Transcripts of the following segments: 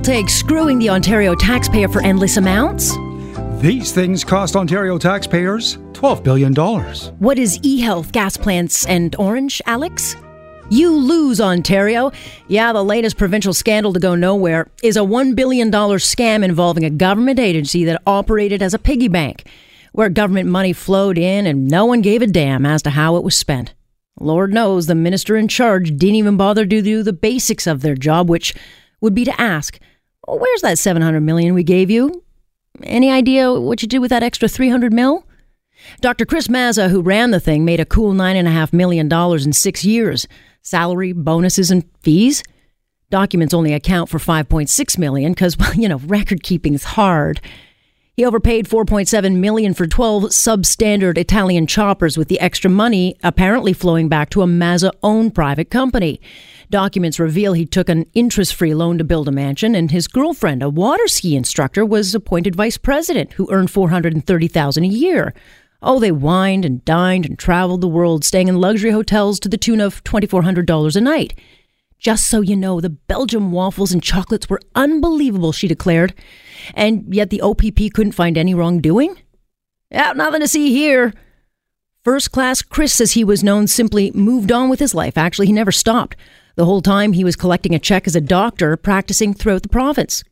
will take screwing the Ontario taxpayer for endless amounts? These things cost Ontario taxpayers $12 billion. What is e health, gas plants, and Ornge, Alex? You lose, Ontario. Yeah, the latest provincial scandal to go nowhere is a $1 billion scam involving a government agency that operated as a piggy bank, where government money flowed in and no one gave a damn as to how it was spent. Lord knows the minister in charge didn't even bother to do the basics of their job, which would be to ask, where's that 700 million we gave you? Any idea what you did with that extra 300 mil? Dr. Chris Mazza, who ran the thing, made a cool $9.5 million in six years salary, bonuses, and fees. Documents only account for 5.6 million because, well, you know, record keeping's hard. He overpaid 4.7 million for 12 substandard Italian choppers with the extra money apparently flowing back to a Mazza-owned private company. Documents reveal he took an interest-free loan to build a mansion and his girlfriend, a water ski instructor, was appointed vice president who earned 430,000 a year. Oh, they wined and dined and traveled the world, staying in luxury hotels to the tune of $2,400 a night. Just so you know, the Belgium waffles and chocolates were unbelievable, she declared. And yet the OPP couldn't find any wrongdoing? Yeah, nothing to see here. First class Chris, as he was known, simply moved on with his life. Actually, he never stopped. The whole time he was collecting a check as a doctor, practicing throughout the province.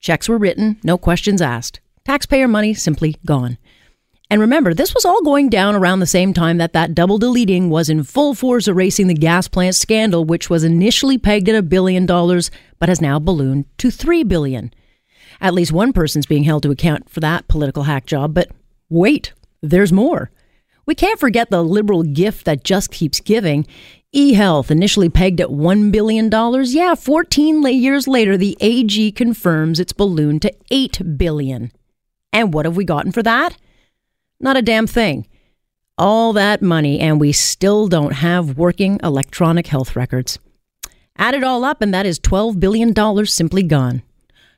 Checks were written, no questions asked. Taxpayer money simply gone. And remember, this was all going down around the same time that that double deleting was in full force erasing the gas plant scandal, which was initially pegged at a billion dollars, but has now ballooned to three billion. At least one person's being held to account for that political hack job, but wait, there's more. We can't forget the liberal gift that just keeps giving. eHealth, initially pegged at $1 billion. Yeah, 14 years later, the AG confirms it's ballooned to 8 billion. And what have we gotten for that? Not a damn thing. All that money, and we still don't have working electronic health records. Add it all up, and that is $12 billion simply gone.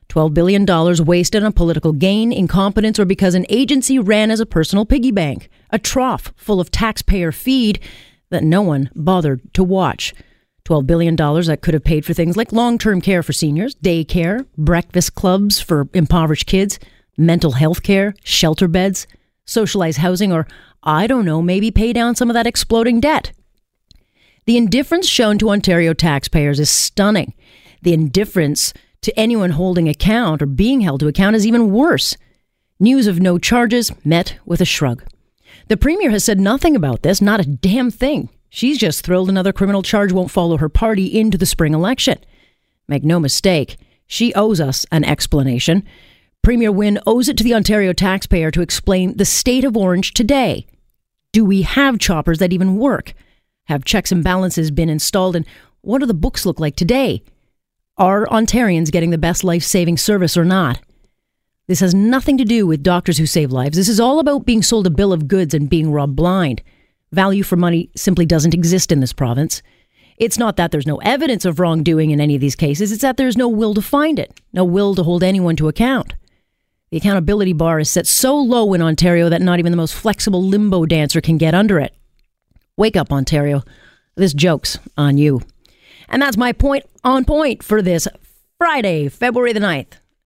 $12 billion wasted on political gain, incompetence, or because an agency ran as a personal piggy bank, a trough full of taxpayer feed that no one bothered to watch. $12 billion that could have paid for things like long term care for seniors, daycare, breakfast clubs for impoverished kids, mental health care, shelter beds socialized housing, or I don't know, maybe pay down some of that exploding debt. The indifference shown to Ontario taxpayers is stunning. The indifference to anyone holding account or being held to account is even worse. News of no charges met with a shrug. The Premier has said nothing about this, not a damn thing. She's just thrilled another criminal charge won't follow her party into the spring election. Make no mistake, she owes us an explanation. Premier Wynne owes it to the Ontario taxpayer to explain the state of Ornge today. Do we have choppers that even work? Have checks and balances been installed? And what do the books look like today? Are Ontarians getting the best life saving service or not? This has nothing to do with doctors who save lives. This is all about being sold a bill of goods and being robbed blind. Value for money simply doesn't exist in this province. It's not that there's no evidence of wrongdoing in any of these cases, it's that there's no will to find it, no will to hold anyone to account. The accountability bar is set so low in Ontario that not even the most flexible limbo dancer can get under it. Wake up, Ontario. This joke's on you. And that's my point on point for this Friday, February the 9th.